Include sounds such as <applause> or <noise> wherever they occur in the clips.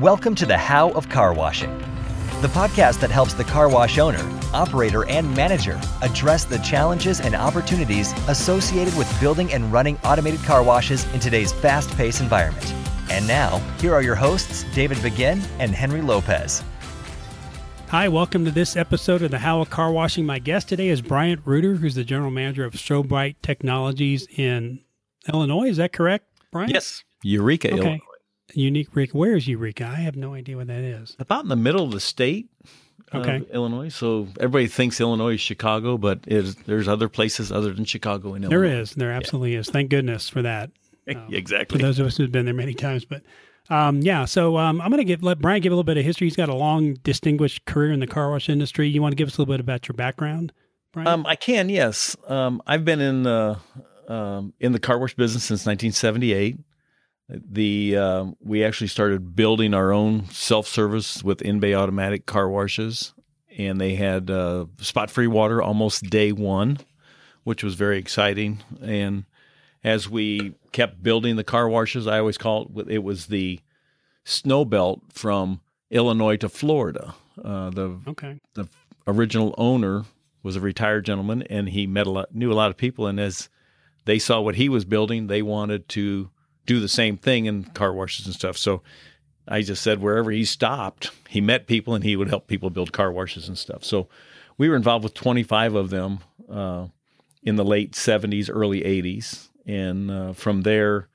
Welcome to the How of Car Washing, the podcast that helps the car wash owner, operator, and manager address the challenges and opportunities associated with building and running automated car washes in today's fast paced environment. And now, here are your hosts, David Begin and Henry Lopez. Hi, welcome to this episode of the How of Car Washing. My guest today is Bryant Reuter, who's the general manager of SoBrite Technologies in Illinois. Is that correct, Bryant? Yes, Eureka, Okay. Unique Eureka. Where is Eureka? I have no idea what that is. About in the middle of the state Okay. of Illinois. So everybody thinks Illinois is Chicago, but is, there's other places other than Chicago in Illinois. There is. There absolutely is. Thank goodness for that. <laughs> Um, is. For those of us who've been there many times, but um, yeah. So um, I'm going to give let Brian give a little bit of history. He's got a long, distinguished career in the car wash industry. You want to give us a little bit about your background, Brian? Um, I can, yes. Um, I've been in uh, um, in the car wash business since 1978. The um, we actually started building our own self service with in bay automatic car washes, and they had uh, spot free water almost day one, which was very exciting. And as we kept building the car washes, I always call it it was the snow belt from Illinois to Florida. Uh, the okay. the original owner was a retired gentleman and he met a lot, knew a lot of people and as they saw what he was building they wanted to do the same thing in car washes and stuff. So i just said wherever he stopped he met people and he would help people build car washes and stuff. So we were involved with 25 of them uh, in the late 70s early 80s and uh, from there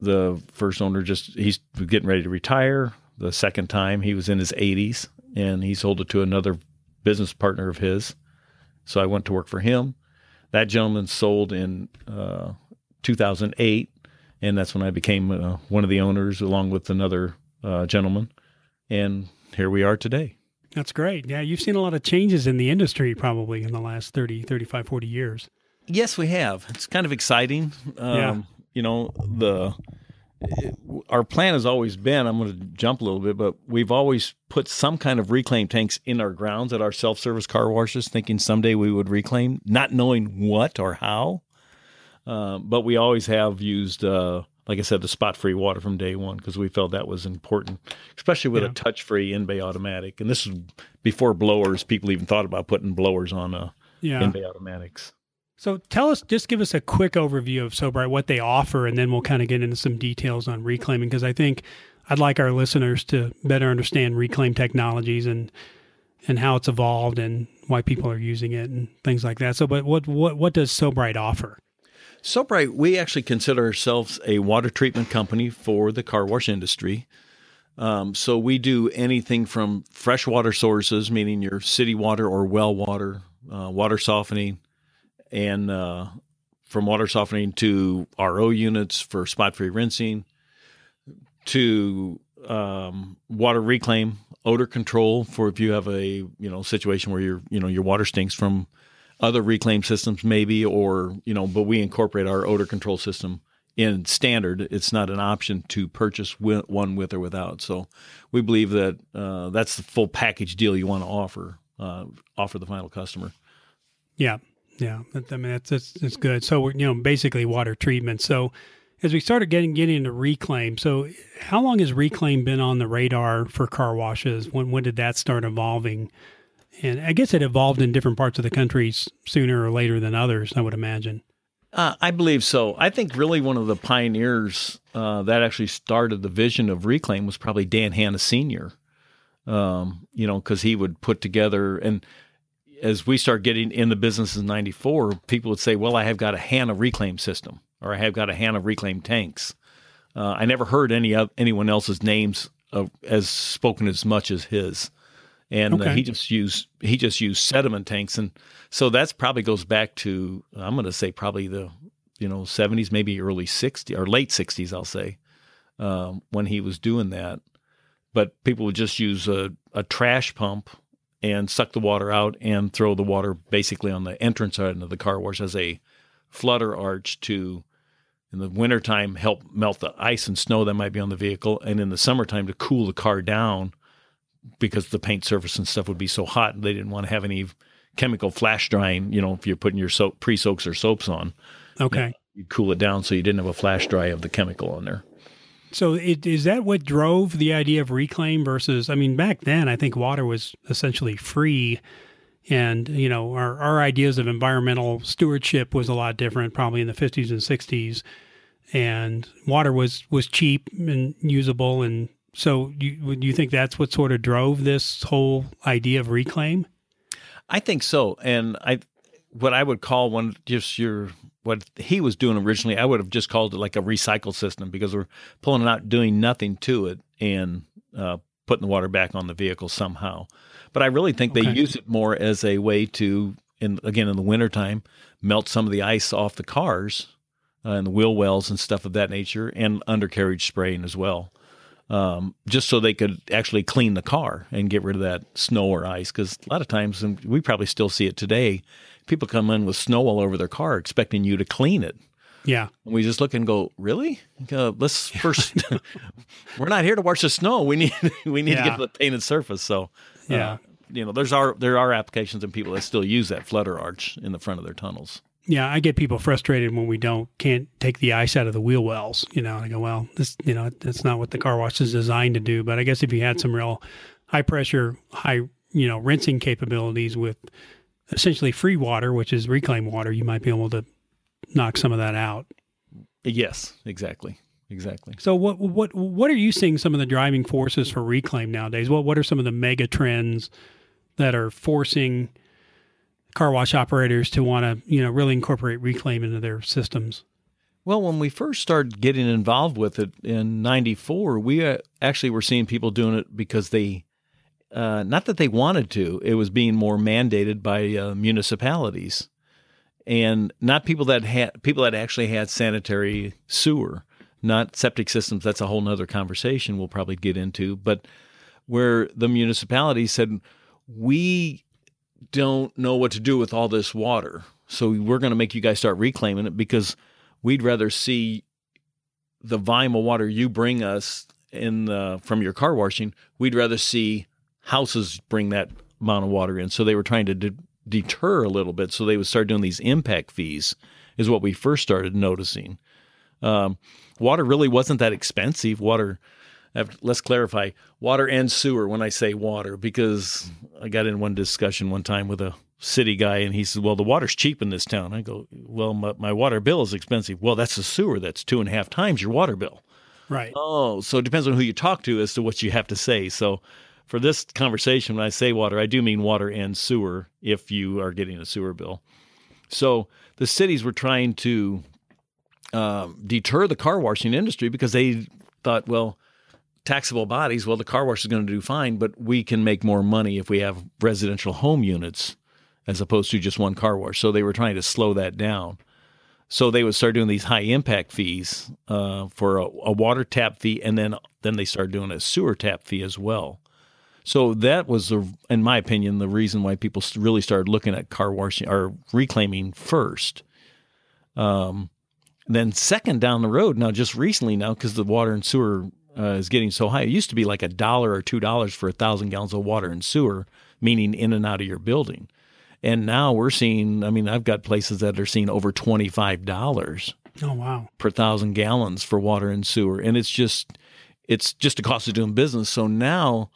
the first owner just he's getting ready to retire. The second time he was in his 80s and he sold it to another business partner of his. So i went to work for him. That gentleman sold in uh, 2008 and that's when i became uh, one of the owners along with another uh, gentleman and here we are today That's great. Yeah, you've seen a lot of changes in the industry probably in the last 30, 35, 40 years. Yes, we have. It's kind of exciting. Um, Yeah. You know, the our plan has always been. I'm going to jump a little bit, but we've always put some kind of reclaim tanks in our grounds at our self-service car washes, thinking someday we would reclaim, not knowing what or how. Uh, but we always have used, uh, like I said, the spot-free water from day one because we felt that was important, especially with Yeah. a touch-free in-bay automatic. And this is before blowers. People even thought about putting blowers on uh, Yeah. in-bay automatics. So tell us, just give us a quick overview of SoBrite, what they offer, and then we'll kind of get into some details on reclaiming because I think I'd like our listeners to better understand reclaim technologies and and how it's evolved and why people are using it and things like that. So, but what what what does SoBrite offer? SoBrite, we actually consider ourselves a water treatment company for the car wash industry. Um, so we do anything from freshwater sources, meaning your city water or well water, uh, water softening, and uh, from water softening to RO units for spot free rinsing, to um, water reclaim, odor control for if you have a you know situation where your you know your water stinks from other reclaim systems maybe or you know but we incorporate our odor control system in standard it's not an option to purchase one with or without so we believe that uh, that's the full package deal you want to offer uh, offer the final customer Yeah, yeah. I mean, that's that's, that's good. So we're, you know, basically water treatment. So as we started getting getting into reclaim, so how long has reclaim been on the radar for car washes? When when did that start evolving? And I guess it evolved in different parts of the country sooner or later than others. I would imagine. Uh, I believe so. I think really one of the pioneers uh, that actually started the vision of reclaim was probably Dan Hanna Sr. Um, you know, because he would put together, and as we start getting in the business in '94, people would say, "Well, I have got a Hanna reclaim system, or I have got a Hanna reclaim tanks." Uh, I never heard any of anyone else's names as spoken as much as his, and uh, he just used he just used sediment tanks, and so that's probably goes back to I'm going to say probably the you know 70s, maybe early 60s or late 60s, I'll say, um, when he was doing that. But people would just use a, a trash pump and suck the water out and throw the water basically on the entrance end of the car wash as a flutter arch to in the wintertime help melt the ice and snow that might be on the vehicle. And in the summertime to cool the car down because the paint surface and stuff would be so hot they didn't want to have any chemical flash drying you know if you're putting your soap pre-soaks or soaps on Okay. you cool it down so you didn't have a flash dry of the chemical on there So it, is that what drove the idea of reclaim versus? I mean, back then I think water was essentially free, and you know our our ideas of environmental stewardship was a lot different, probably in the fifties and sixties, and water was was cheap and usable, and so you do you think that's what sort of drove this whole idea of reclaim? I think so, and I what I would call one just your what he was doing originally, I would have just called it like a recycle system because we're pulling it out, doing nothing to it, and uh, putting the water back on the vehicle somehow. But I really think okay. they use it more as a way to, in again in the wintertime, melt some of the ice off the cars uh, and the wheel wells and stuff of that nature, and undercarriage spraying as well. Um, just so they could actually clean the car and get rid of that snow or ice. Because a lot of times, and we probably still see it today, people come in with snow all over their car expecting you to clean it. Yeah. And we just look and go, really? Uh, let's first. <laughs> we're not here to wash the snow. We need <laughs> we need yeah. to get to the painted surface. So uh, yeah, you know, there's our there are applications and people that still use that flutter arch in the front of their tunnels. Yeah, I get people frustrated when we don't can't take the ice out of the wheel wells. You know, I go, well, this you know that's not what the car wash is designed to do. But I guess if you had some real high pressure, high you know rinsing capabilities with essentially free water, which is reclaimed water, you might be able to knock some of that out. Yes, exactly. Exactly. So what what what are you seeing some of the driving forces for reclaim nowadays? What what are some of the mega trends that are forcing car wash operators to want to, you know, really incorporate reclaim into their systems? Well, when we first started getting involved with it in 94, we uh, actually were seeing people doing it because they uh, not that they wanted to, it was being more mandated by uh, municipalities and not people that had people that actually had sanitary sewer, not septic systems. That's a whole nother conversation we'll probably get into. But where the municipality said, we don't know what to do with all this water. So we're going to make you guys start reclaiming it because we'd rather see the volume of water you bring us in the, from your car washing. We'd rather see houses bring that amount of water in. So they were trying to de- deter a little bit. So they would start doing these impact fees, is what we first started noticing. Um, water really wasn't that expensive. Water, let's clarify, water and sewer when I say water, because I got in one discussion one time with a city guy and he said, Well, the water's cheap in this town. I go, Well, my, my water bill is expensive. Well, that's the sewer. That's two and a half times your water bill. Right. Oh, so it depends on who you talk to as to what you have to say. So for this conversation, when I say water, I do mean water and sewer if you are getting a sewer bill. So the cities were trying to um, deter the car washing industry because they thought, well, taxable bodies, well, the car wash is going to do fine, but we can make more money if we have residential home units as opposed to just one car wash. So they were trying to slow that down. So they would start doing these high impact fees uh, for a, a, water tap fee, and then then they started doing a sewer tap fee as well. So that was, the, in my opinion, the reason why people really started looking at car washing or reclaiming first. Um, then second down the road, now just recently now because the water and sewer uh, is getting so high, it used to be like a dollar or two dollars for a thousand gallons of water and sewer, meaning in and out of your building. And now we're seeing, I mean, I've got places that are seeing over twenty five dollars. Oh wow! Per thousand gallons for water and sewer, and it's just, it's just a cost of doing business. So now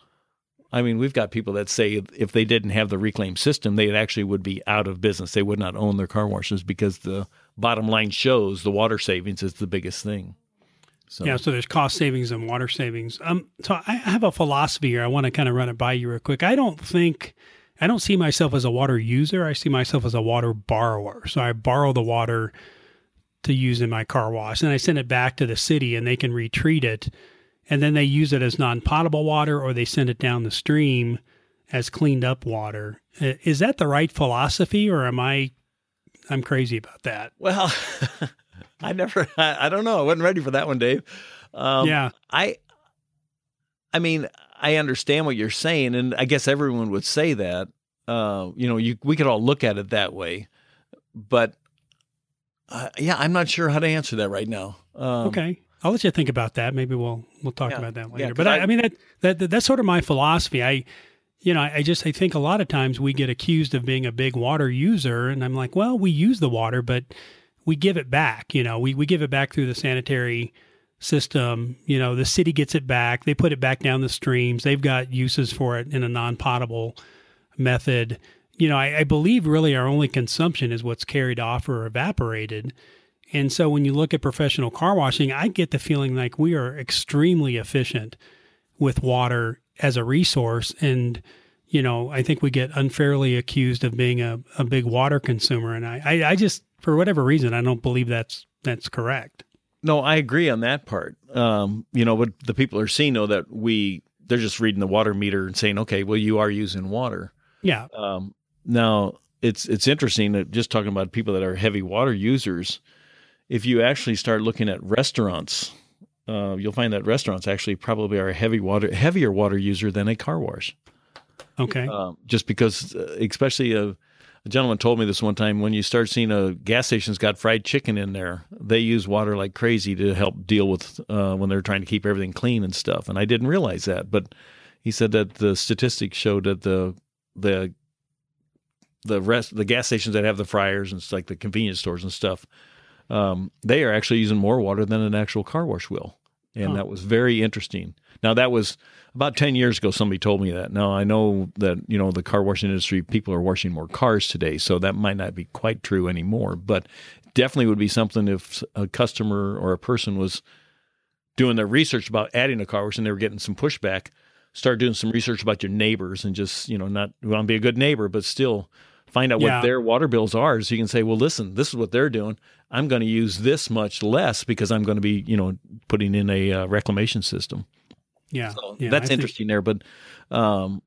I mean, we've got people that say if they didn't have the reclaim system, they actually would be out of business. They would not own their car washes because the bottom line shows the water savings is the biggest thing. So. Yeah, so there's cost savings and water savings. Um, so I have a philosophy here. I want to kind of run it by you real quick. I don't think, I don't see myself as a water user. I see myself as a water borrower. So I borrow the water to use in my car wash, and I send it back to the city, and they can retreat it and then they use it as non-potable water or they send it down the stream as cleaned up water. Is that the right philosophy or am I I'm crazy about that? Well, <laughs> I never <laughs> I, I, don't know. I wasn't ready for that one, Dave. Um, yeah. I I mean, I understand what you're saying and I guess everyone would say that. Uh, you know, you we could all look at it that way. But uh, yeah, I'm not sure how to answer that right now. Um, okay. I'll let you think about that. Maybe we'll we'll talk yeah. about that later. Yeah, but I, I, mean that, that, that that's sort of my philosophy. I you know, I, I just I think a lot of times we get accused of being a big water user and I'm like, well, we use the water, but we give it back, you know. We we give it back through the sanitary system. You know, the city gets it back, they put it back down the streams. They've got uses for it in a non-potable method. You know, I, I believe really our only consumption is what's carried off or evaporated. And so when you look at professional car washing, I get the feeling like we are extremely efficient with water as a resource. And, you know, I think we get unfairly accused of being a, a big water consumer. And I, I, I just, for whatever reason, I don't believe that's that's correct. No, I agree on that part. Um, you know, what the people are seeing though that we they're just reading the water meter and saying, okay, well, you are using water. Yeah. Um, now it's it's interesting that just talking about people that are heavy water users. If you actually start looking at restaurants, uh, you'll find that restaurants actually probably are a heavy water heavier water user than a car wash. Okay. Um, just because, uh, especially a, a gentleman told me this one time when you start seeing a gas station's got fried chicken in there, they use water like crazy to help deal with uh, when they're trying to keep everything clean and stuff. And I didn't realize that, but he said that the statistics showed that the the the rest the gas stations that have the fryers and like the convenience stores and stuff, um, they are actually using more water than an actual car wash will, and Huh. that was very interesting. Now that was about 10 years ago somebody told me that now i know that you know the car washing industry people are washing more cars today so that might not be quite true anymore but definitely would be something if a customer or a person was doing their research about adding a car wash and they were getting some pushback start doing some research about your neighbors and just you know not want to be a good neighbor but still find out Yeah. what their water bills are so you can say well listen this is what they're doing i'm going to use this much less because i'm going to be you know putting in a uh, reclamation system Yeah. so yeah, that's I think- interesting there, but um,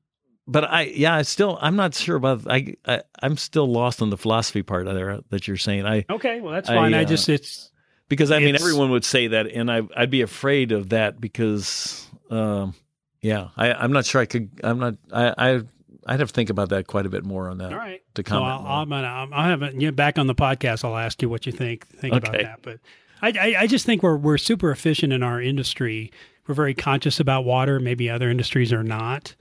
but I yeah, I still I'm not sure about I, I I'm still lost on the philosophy part of there that you're saying. I Okay. Well, that's fine. I, uh, just, it's, because I mean It's- everyone would say that, and I I'd be afraid of that because um, yeah, I I'm not sure I could I'm not I I I'd have to think about that quite a bit more on that all right. to So comment. I'll, I'm gonna, I'm- I'll have it you know, back on the podcast. I'll ask you what you think think about that. But I, I, I just think we're we're super efficient in our industry. We're very conscious about water. Maybe other industries are not.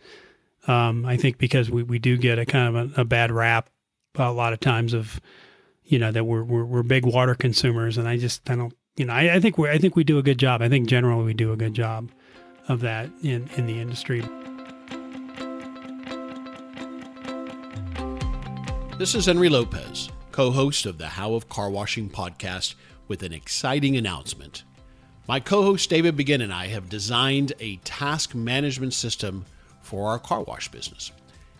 Um, I think because we, we do get a kind of a, a bad rap a lot of times of, you know, that we're, we're we're big water consumers, and I just I don't you know I, I think we I think we do a good job. I think generally we do a good job of that in in the industry. This is Henry Lopez, co host of the How of Car Washing podcast, with an exciting announcement. My co host David Begin and I have designed a task management system for our car wash business.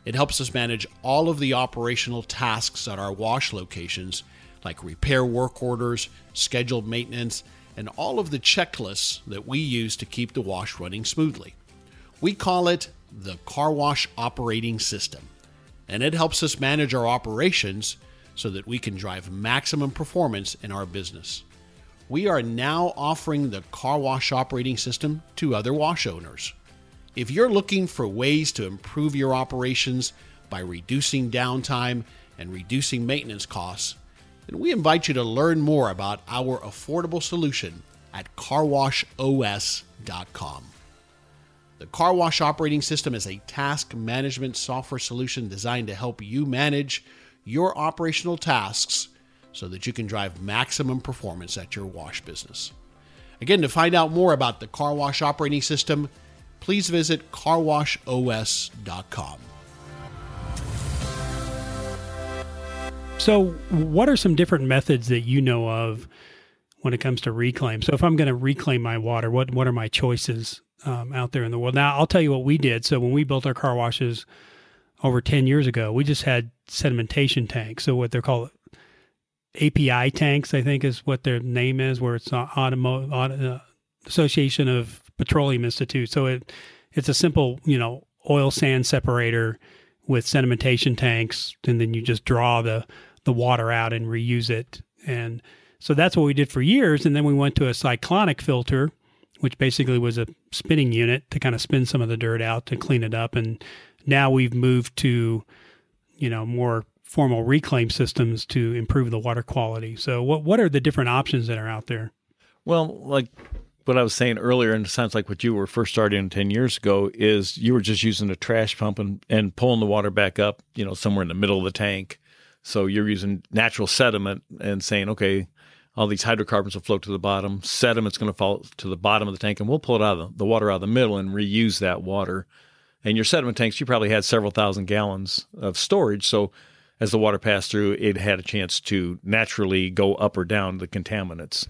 It helps us manage all of the operational tasks at our wash locations, like repair work orders, scheduled maintenance, and all of the checklists that we use to keep the wash running smoothly. We call it the Car Wash Operating System and it helps us manage our operations so that we can drive maximum performance in our business. We are now offering the car wash operating system to other wash owners. If you're looking for ways to improve your operations by reducing downtime and reducing maintenance costs, then we invite you to learn more about our affordable solution at carwashos.com. The Car Wash Operating System is a task management software solution designed to help you manage your operational tasks so that you can drive maximum performance at your wash business. Again, to find out more about the Car Wash Operating System, please visit carwashos.com. So, what are some different methods that you know of when it comes to reclaim? So, if I'm going to reclaim my water, what what are my choices um, out there in the world? Now, I'll tell you what we did. So, when we built our car washes over ten years ago, we just had sedimentation tanks. So, what they're called API tanks, I think, is what their name is, where it's automo- auto, uh, Association of Petroleum Institute. So, it it's a simple, you know, oil sand separator with sedimentation tanks, and then you just draw the the water out and reuse it. And so that's what we did for years. And then we went to a cyclonic filter, which basically was a spinning unit to kind of spin some of the dirt out to clean it up. And now we've moved to, you know, more formal reclaim systems to improve the water quality. So what what are the different options that are out there? Well, like what I was saying earlier, and it sounds like what you were first starting 10 years ago, is you were just using a trash pump and, and pulling the water back up, you know, somewhere in the middle of the tank. So you're using natural sediment and saying, okay, all these hydrocarbons will float to the bottom. Sediment's going to fall to the bottom of the tank, and we'll pull it out of the, the water out of the middle and reuse that water. And your sediment tanks, you probably had several thousand gallons of storage. So as the water passed through, it had a chance to naturally go up or down the contaminants.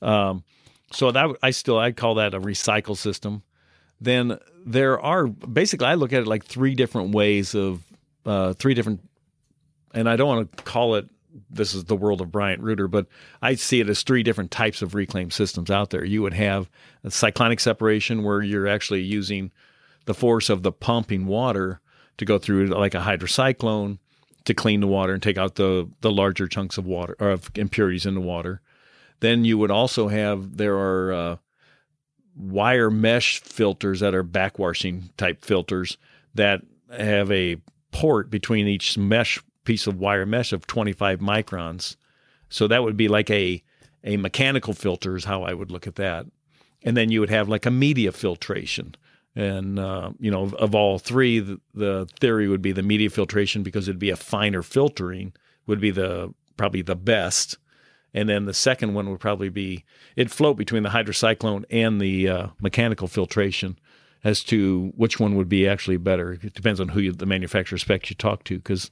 Um, so that I still I'd call that a recycle system. Then there are basically I look at it like three different ways of uh, three different, and I don't want to call it this is the world of Bryant Reuter, but I see it as three different types of reclaim systems out there. You would have a cyclonic separation where you're actually using the force of the pumping water to go through like a hydrocyclone to clean the water and take out the the larger chunks of water or of impurities in the water. Then you would also have there are uh, wire mesh filters that are backwashing type filters that have a port between each mesh piece of wire mesh of 25 microns. So that would be like a a mechanical filter is how I would look at that. And then you would have like a media filtration. And uh, you know, of, of all three, the, the, theory would be the media filtration because it'd be a finer filtering would be the probably the best. And then the second one would probably be it'd float between the hydrocyclone and the uh, mechanical filtration as to which one would be actually better. It depends on who you, the manufacturer spec you talk to because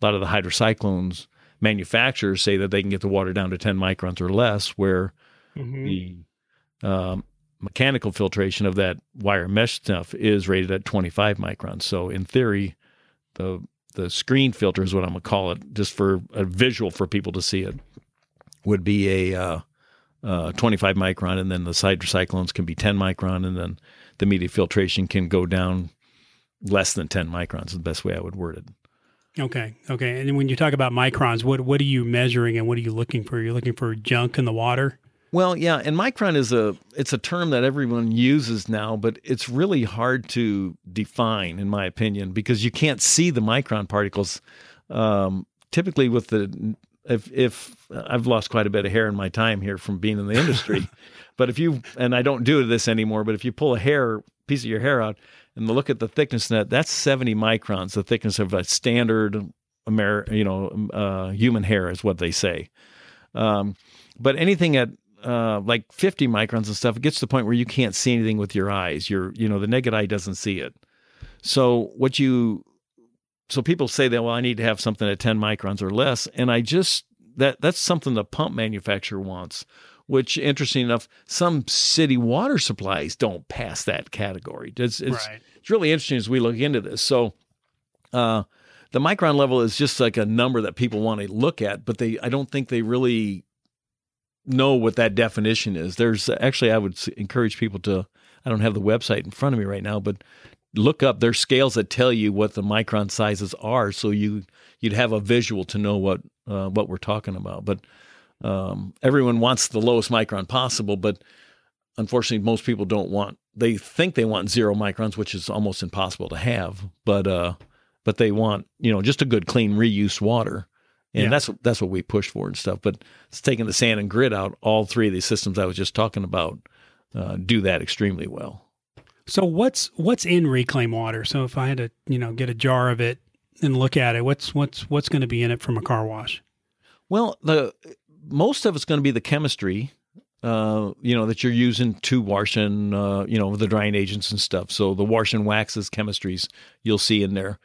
a lot of the hydrocyclones manufacturers say that they can get the water down to 10 microns or less, where mm-hmm. the um, mechanical filtration of that wire mesh stuff is rated at 25 microns. So in theory, the the screen filter is what I'm gonna call it, just for a visual for people to see it, would be a uh, uh, 25 micron, and then the hydrocyclones can be 10 micron, and then the media filtration can go down less than 10 microns. Is the best way I would word it. Okay. Okay. And when you talk about microns, what what are you measuring and what are you looking for? You're looking for junk in the water? Well, yeah, and micron is a it's a term that everyone uses now, but it's really hard to define, in my opinion, because you can't see the micron particles. Um, typically, with the if if I've lost quite a bit of hair in my time here from being in the industry, <laughs> but if you and I don't do this anymore, but if you pull a hair piece of your hair out and look at the thickness net, that's 70 microns, the thickness of a standard Amer- you know, uh, human hair is what they say. Um, but anything at uh, like 50 microns and stuff, it gets to the point where you can't see anything with your eyes. Your, you know, the naked eye doesn't see it. So what you, so people say that, well, I need to have something at 10 microns or less. And I just, that, that's something the pump manufacturer wants which interesting enough, some city water supplies don't pass that category. It's it's, right. it's really interesting as we look into this. So uh, the micron level is just like a number that people want to look at, but they I don't think they really know what that definition is. There's actually I would encourage people to I don't have the website in front of me right now, but look up there's scales that tell you what the micron sizes are so you you'd have a visual to know what uh, what we're talking about. But um, everyone wants the lowest micron possible, but unfortunately, most people don't want. They think they want zero microns, which is almost impossible to have. But uh, but they want you know just a good clean reuse water, and yeah. that's that's what we push for and stuff. But it's taking the sand and grit out. All three of these systems I was just talking about uh, do that extremely well. So what's what's in reclaim water? So if I had to you know get a jar of it and look at it, what's what's what's going to be in it from a car wash? Well, the most of it's going to be the chemistry, uh, you know, that you're using to wash and, uh, you know, the drying agents and stuff. So the wash and waxes chemistries you'll see in there.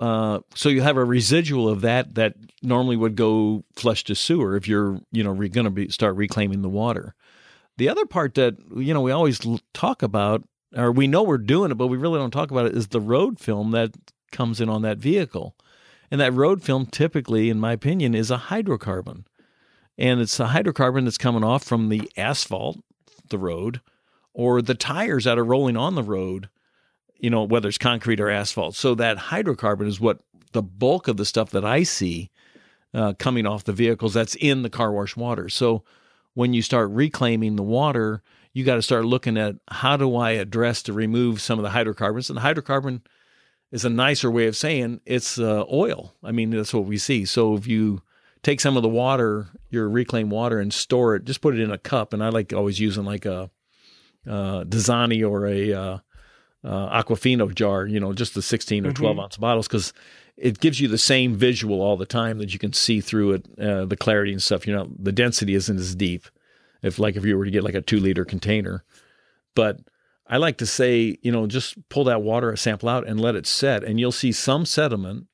Uh, so you have a residual of that that normally would go flush to sewer if you're, you know, re- going to be start reclaiming the water. The other part that you know we always talk about, or we know we're doing it, but we really don't talk about it, is the road film that comes in on that vehicle. And that road film typically, in my opinion, is a hydrocarbon and it's the hydrocarbon that's coming off from the asphalt, the road, or the tires that are rolling on the road, you know, whether it's concrete or asphalt. So that hydrocarbon is what the bulk of the stuff that I see uh, coming off the vehicles that's in the car wash water. So when you start reclaiming the water, you got to start looking at how do I address to remove some of the hydrocarbons. And the hydrocarbon is a nicer way of saying it's uh, oil. I mean, that's what we see. So if you take some of the water, your reclaimed water, and store it. Just put it in a cup. And I like always using like a uh, Dasani or a uh, uh, Aquafina jar, you know, just the 16 or 12 mm-hmm. ounce bottles because it gives you the same visual all the time that you can see through it, uh, the clarity and stuff. You know, the density isn't as deep. If like if you were to get like a two liter container, but I like to say, you know, just pull that water sample out and let it set, and you'll see some sediment,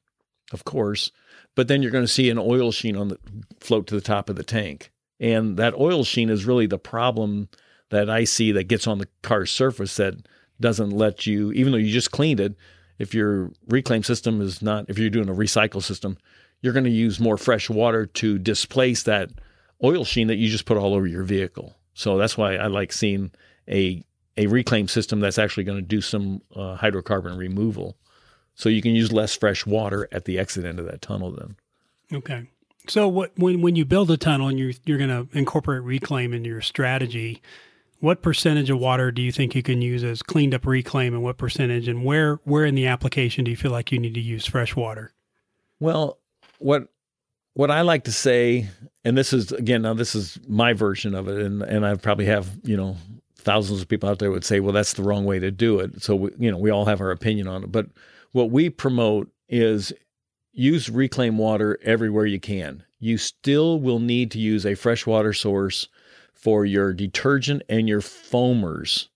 of course, but then you're going to see an oil sheen on the float to the top of the tank, and that oil sheen is really the problem that I see that gets on the car's surface that doesn't let you, even though you just cleaned it, if your reclaim system is not, if you're doing a recycle system, you're going to use more fresh water to displace that oil sheen that you just put all over your vehicle. So that's why I like seeing a a reclaim system that's actually going to do some uh, hydrocarbon removal. So you can use less fresh water at the exit end of that tunnel then. Okay. So what when when you build a tunnel and you're you're going to incorporate reclaim into your strategy, what percentage of water do you think you can use as cleaned up reclaim and what percentage and where where in the application do you feel like you need to use fresh water? Well, what what I like to say, and this is again now this is my version of it, and and I probably have you know thousands of people out there would say, well, that's the wrong way to do it. So we, you know we all have our opinion on it, but what we promote is use reclaimed water everywhere you can. You still will need to use a freshwater source for your detergent and your foamers.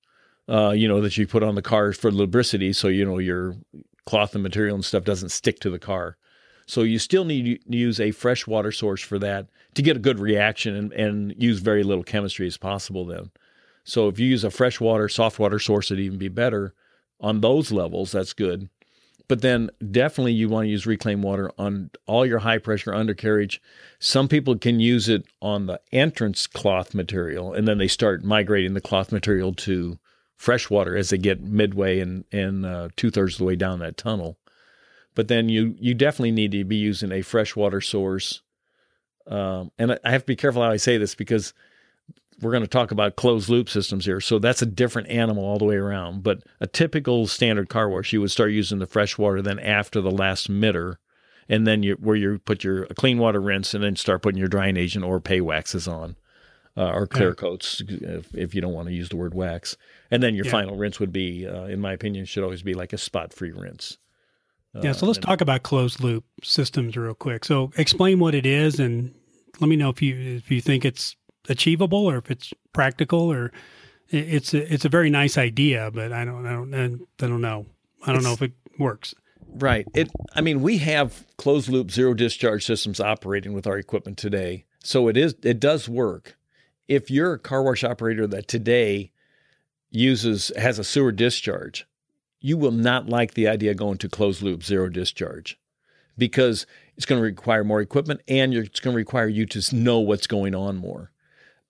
Uh, you know that you put on the car for lubricity, so you know your cloth and material and stuff doesn't stick to the car. So you still need to use a fresh water source for that to get a good reaction and, and use very little chemistry as possible then. So if you use a fresh water, soft water source, it'd even be better. On those levels, that's good. But then definitely you want to use reclaimed water on all your high pressure undercarriage. Some people can use it on the entrance cloth material, and then they start migrating the cloth material to fresh water as they get midway and, and uh, two thirds of the way down that tunnel but then you you definitely need to be using a freshwater source. Um, and I have to be careful how I say this because we're going to talk about closed loop systems here. So that's a different animal all the way around. But a typical standard car wash, you would start using the fresh water then after the last mitter, and then you where you put your clean water rinse and then start putting your drying agent or pay waxes on. Uh, or clear yeah. coats if, if, you don't want to use the word wax. And then your yeah. final rinse would be, uh, in my opinion, should always be like a spot free rinse. Yeah, so let's uh, talk about closed loop systems real quick. So explain what it is and let me know if you if you think it's achievable or if it's practical or it's a, it's a very nice idea, but I don't I don't I don't know. I don't it's, know if it works. Right. It I mean, we have closed loop zero discharge systems operating with our equipment today. So it is it does work. If you're a car wash operator that today uses has a sewer discharge, you will not like the idea of going to closed loop zero discharge because it's going to require more equipment and it's going to require you to know what's going on more.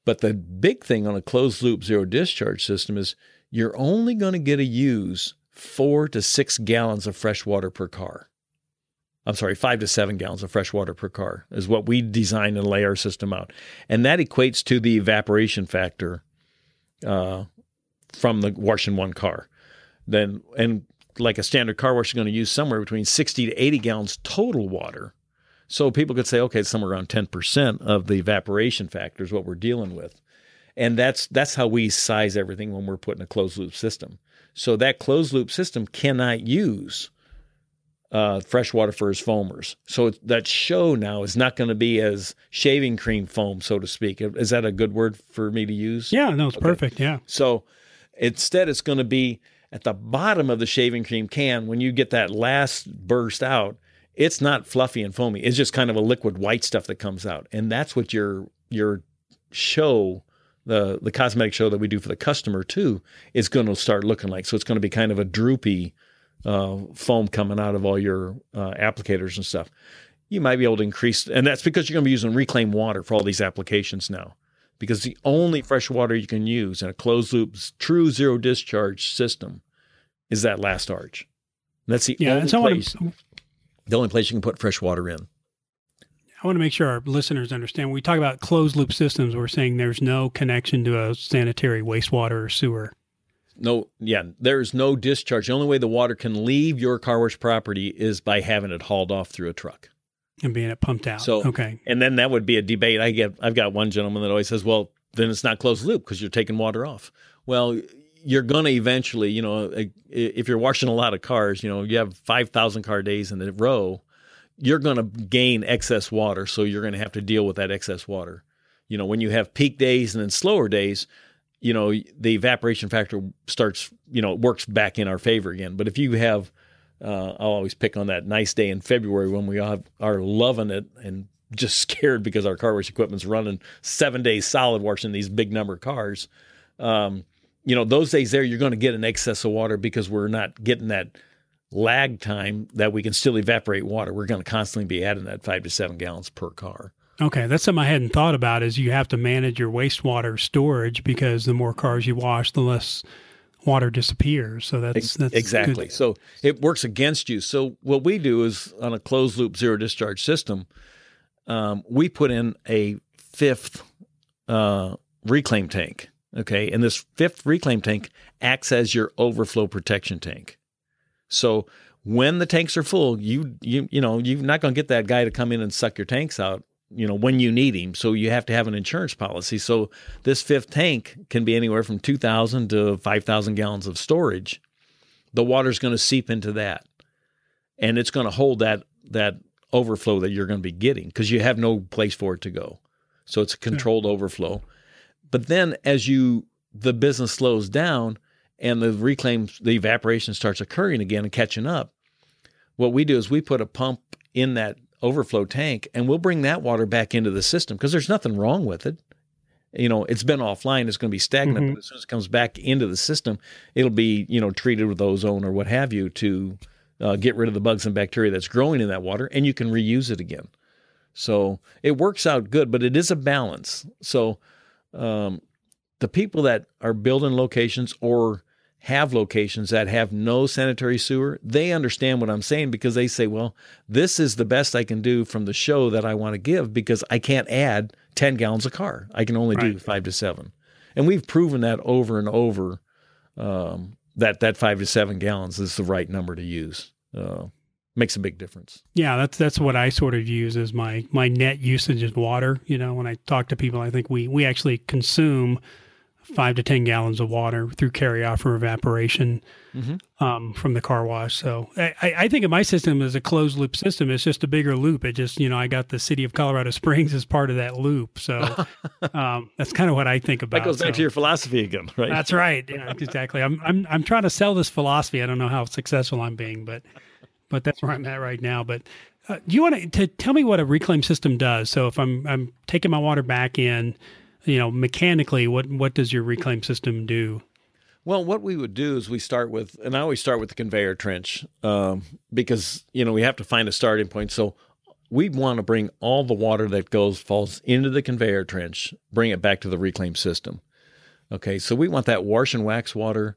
But the big thing on a closed loop zero discharge system is you're only going to get to use four to six gallons of fresh water per car. I'm sorry, five to seven gallons of fresh water per car is what we design and lay our system out. And that equates to the evaporation factor uh, from the wash in one car then and like a standard car wash is going to use somewhere between 60 to 80 gallons total water. So people could say, okay, it's somewhere around 10% of the evaporation factor is what we're dealing with. And that's that's how we size everything when we're putting a closed loop system. So that closed loop system cannot use uh, fresh water for its foamers. So that show now is not going to be as shaving cream foam, so to speak. Is that a good word for me to use? Yeah, no, it's okay. perfect. Yeah. So instead, it's going to be at the bottom of the shaving cream can, when you get that last burst out, it's not fluffy and foamy. It's just kind of a liquid white stuff that comes out. And that's what your your show, the the cosmetic show that we do for the customer too, is going to start looking like. So it's going to be kind of a droopy uh, foam coming out of all your uh, applicators and stuff. You might be able to increase, and that's because you're going to be using reclaimed water for all these applications now because the only fresh water you can use in a closed loop, true zero discharge system is that last arch. That's the yeah, only place. To, the only place you can put fresh water in. I want to make sure our listeners understand. When we talk about closed loop systems, we're saying there's no connection to a sanitary wastewater or sewer. No, yeah, there's no discharge. The only way the water can leave your car wash property is by having it hauled off through a truck and being it pumped out. So okay, and then that would be a debate. I get, I've got one gentleman that always says, "Well, then it's not closed loop because you're taking water off." Well, you're going to eventually, you know, if you're washing a lot of cars, you know, you have 5,000 car days in a row, you're going to gain excess water. So you're going to have to deal with that excess water. You know, when you have peak days and then slower days, you know, the evaporation factor starts, you know, it works back in our favor again. But if you have, uh, I'll always pick on that nice day in February when we have, are loving it and just <laughs> scared because our car wash equipment's running seven days solid washing these big number of cars. Um, you know, those days there, you're going to get an excess of water because we're not getting that lag time that we can still evaporate water. We're going to constantly be adding that five to seven gallons per car. Okay, that's something I hadn't thought about. Is you have to manage your wastewater storage because the more cars you wash, the less water disappears. So that's, that's exactly. Good. So it works against you. So what we do is on a closed loop zero discharge system, um, we put in a fifth uh, reclaim tank. Okay. And this fifth reclaim tank acts as your overflow protection tank. So when the tanks are full, you you you know, you're not going to get that guy to come in and suck your tanks out, you know, when you need him. So you have to have an insurance policy. So this fifth tank can be anywhere from 2000 to 5000 gallons of storage. The water's going to seep into that. And it's going to hold that that overflow that you're going to be getting because you have no place for it to go. So it's a controlled overflow. But then as you the business slows down and the reclaim the evaporation starts occurring again and catching up, what we do is we put a pump in that overflow tank and we'll bring that water back into the system because there's nothing wrong with it. You know, it's been offline, it's going to be stagnant, mm-hmm. but as soon as it comes back into the system, it'll be, you know, treated with ozone or what have you to uh, get rid of the bugs and bacteria that's growing in that water and you can reuse it again. So it works out good, but it is a balance. So um, the people that are building locations or have locations that have no sanitary sewer, they understand what I'm saying because they say, well, this is the best I can do from the show that I want to give because I can't add 10 gallons a car. I can only right. do five to seven. And we've proven that over and over um, that that five to seven gallons is the right number to use. Uh, makes a big difference. Yeah, that's that's what I sort of use as my my net usage of water. You know, when I talk to people, I think we we actually consume five to ten gallons of water through carry off or evaporation mm-hmm. um, from the car wash. So I, I think of my system as a closed loop system. It's just a bigger loop. It just you know I got the city of Colorado <laughs> Springs as part of that loop. So <laughs> um, that's kind of what I think about. That goes back so, to your philosophy again, right? That's right. Yeah, exactly. I'm I'm I'm trying to sell this philosophy. I don't know how successful I'm being, but but that's where I'm at right now. But uh, do you want to tell me what a reclaim system does? So if I'm I'm taking my water back in, you know, mechanically, what what does your reclaim system do? Well, what we would do is we start with, and I always start with the conveyor trench um, because you know we have to find a starting point. So we want to bring all the water that goes falls into the conveyor trench, bring it back to the reclaim system. Okay, so we want that wash and wax water,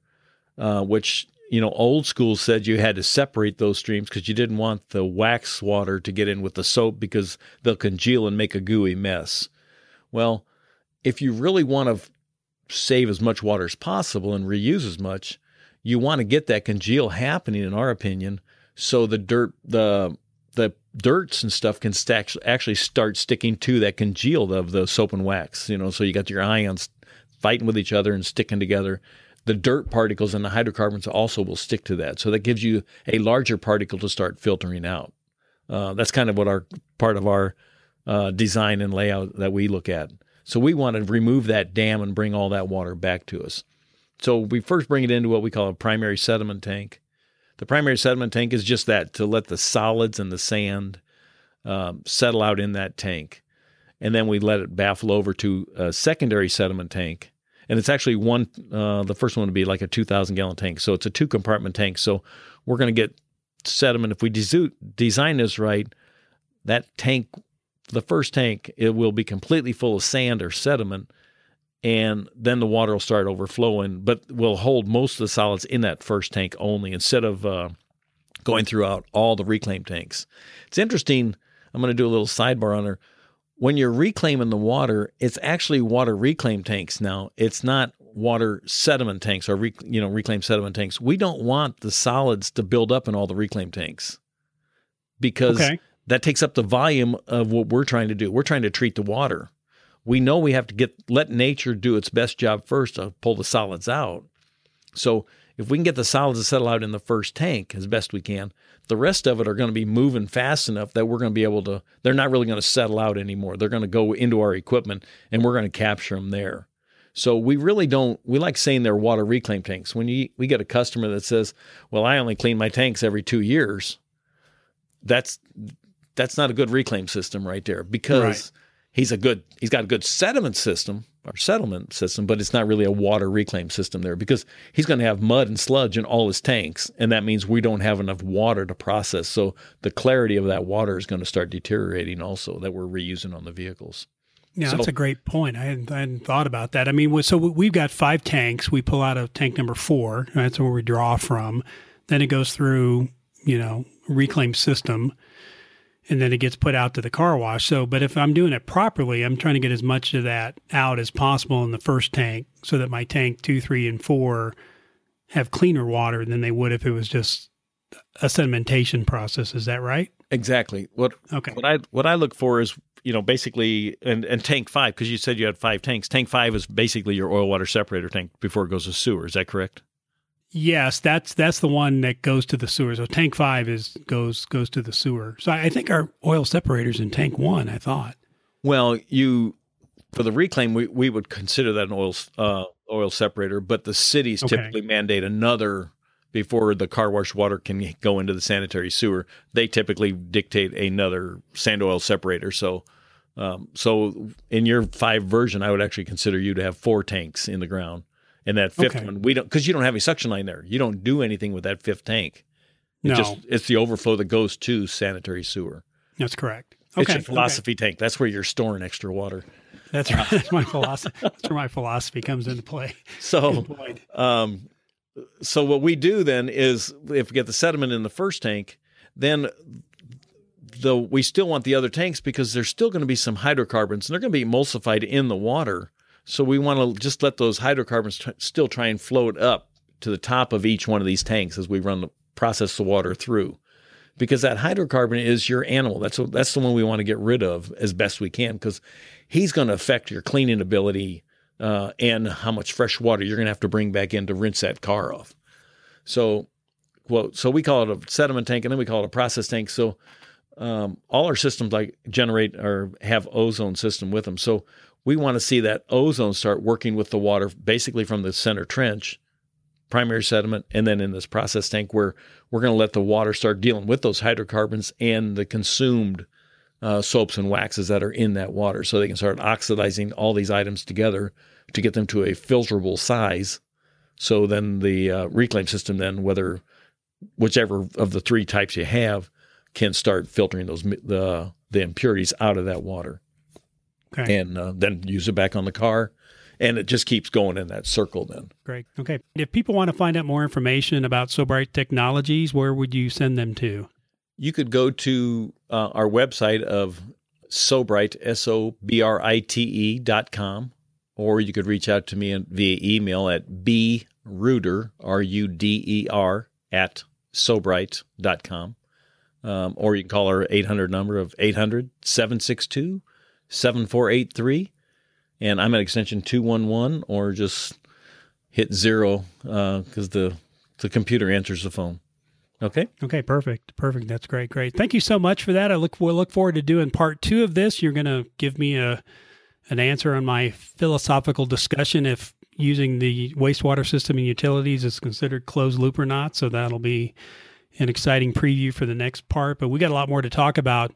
uh, which you know, old school said you had to separate those streams because you didn't want the wax water to get in with the soap because they'll congeal and make a gooey mess. Well, if you really want to save as much water as possible and reuse as much, you want to get that congeal happening, in our opinion, so the dirt, the the dirts and stuff can actually start sticking to that congeal of the soap and wax. You know, so you got your ions fighting with each other and sticking together the dirt particles and the hydrocarbons also will stick to that. So that gives you a larger particle to start filtering out. Uh, that's kind of what our part of our uh, design and layout that we look at. So we want to remove that dam and bring all that water back to us. So we first bring it into what we call a primary sediment tank. The primary sediment tank is just that to let the solids and the sand um, settle out in that tank. And then we let it baffle over to a secondary sediment tank and it's actually one. Uh, the first one would be like a two thousand gallon tank, so it's a two compartment tank. So we're going to get sediment if we des- design this right. That tank, the first tank, it will be completely full of sand or sediment, and then the water will start overflowing. But we'll hold most of the solids in that first tank only, instead of uh, going throughout all the reclaim tanks. It's interesting. I'm going to do a little sidebar on there when you're reclaiming the water, it's actually water reclaim tanks now. It's not water sediment tanks or re, you know reclaim sediment tanks. We don't want the solids to build up in all the reclaim tanks because okay. that takes up the volume of what we're trying to do. We're trying to treat the water. We know we have to get let nature do its best job first to pull the solids out. So if we can get the solids to settle out in the first tank as best we can, the rest of it are going to be moving fast enough that we're going to be able to, they're not really going to settle out anymore. They're going to go into our equipment and we're going to capture them there. So we really don't, we like saying they're water reclaim tanks. When you, we get a customer that says, well, I only clean my tanks every two years, that's, that's not a good reclaim system right there because right. he's a good, he's got a good sediment system our settlement system, but it's not really a water reclaim system there because he's going to have mud and sludge in all his tanks, and that means we don't have enough water to process. So the clarity of that water is going to start deteriorating also that we're reusing on the vehicles. Yeah, so, that's a great point. I hadn't, I hadn't, thought about that. I mean, so we've got five tanks. We pull out of tank number four. That's where we draw from. Then it goes through, you know, reclaim system and then it gets put out to the car wash. So, but if I'm doing it properly, I'm trying to get as much of that out as possible in the first tank so that my tank two, three, and four have cleaner water than they would if it was just a sedimentation process. Is that right? Exactly. What okay. What I what I look for is you know basically and and tank five because you said you had five tanks. Tank five is basically your oil water separator tank before it goes to sewer. Is that correct? Yes, that's that's the one that goes to the sewer. So tank five is goes goes to the sewer. So I think our oil separators in tank one. I thought. Well, you for the reclaim, we, we would consider that an oil uh, oil separator, but the cities okay. typically mandate another before the car wash water can go into the sanitary sewer. They typically dictate another sand oil separator. So, um, so in your five version, I would actually consider you to have four tanks in the ground. And that fifth okay. one, we don't because you don't have a suction line there. You don't do anything with that fifth tank. It no. just it's the overflow that goes to sanitary sewer. That's correct. Okay. It's your philosophy okay. tank. That's where you're storing extra water. That's right. That's my philosophy. That's where my philosophy comes into play. So, um, so what we do then is if we get the sediment in the first tank, then the we still want the other tanks because there's still going to be some hydrocarbons and they're going to be emulsified in the water so we want to just let those hydrocarbons t- still try and float up to the top of each one of these tanks as we run the process the water through. Because that hydrocarbon is your animal. That's a, that's the one we want to get rid of as best we can because he's going to affect your cleaning ability uh, and how much fresh water you're going to have to bring back in to rinse that car off. So, well, so we call it a sediment tank and then we call it a process tank. So um, all our systems like generate or have ozone system with them. So we want to see that ozone start working with the water basically from the center trench, primary sediment, and then in this process tank where we're going to let the water start dealing with those hydrocarbons and the consumed uh, soaps and waxes that are in that water so they can start oxidizing all these items together to get them to a filterable size. So then the uh, reclaim system, then whether whichever of the three types you have, can start filtering those the the impurities out of that water okay. and uh, then use it back on the car. And it just keeps going in that circle then. Great. Okay. If people want to find out more information about SoBrite Technologies, where would you send them to? You could go to uh, our website of SoBrite, S O B R I T E dot com, or you could reach out to me via email at bruder, R U D E R, at sobrite.com. Um, or you can call our 800 number of 800 762 7483. And I'm at extension 211 or just hit zero because uh, the, the computer answers the phone. Okay. Okay. Perfect. Perfect. That's great. Great. Thank you so much for that. I look we'll look forward to doing part two of this. You're going to give me a an answer on my philosophical discussion if using the wastewater system and utilities is considered closed loop or not. So that'll be an exciting preview for the next part. But we got a lot more to talk about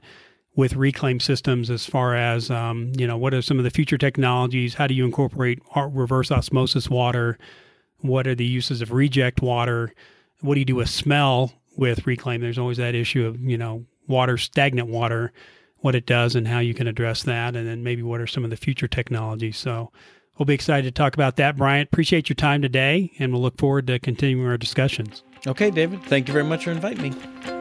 with reclaim systems as far as um, you know what are some of the future technologies? How do you incorporate reverse osmosis water? What are the uses of reject water? What do you do with smell with reclaim? There's always that issue of you know water stagnant water what it does and how you can address that and then maybe what are some of the future technologies. So we'll be excited to talk about that. Bryant appreciate your time today and we'll look forward to continuing our discussions. Okay david. Thank you very much for inviting me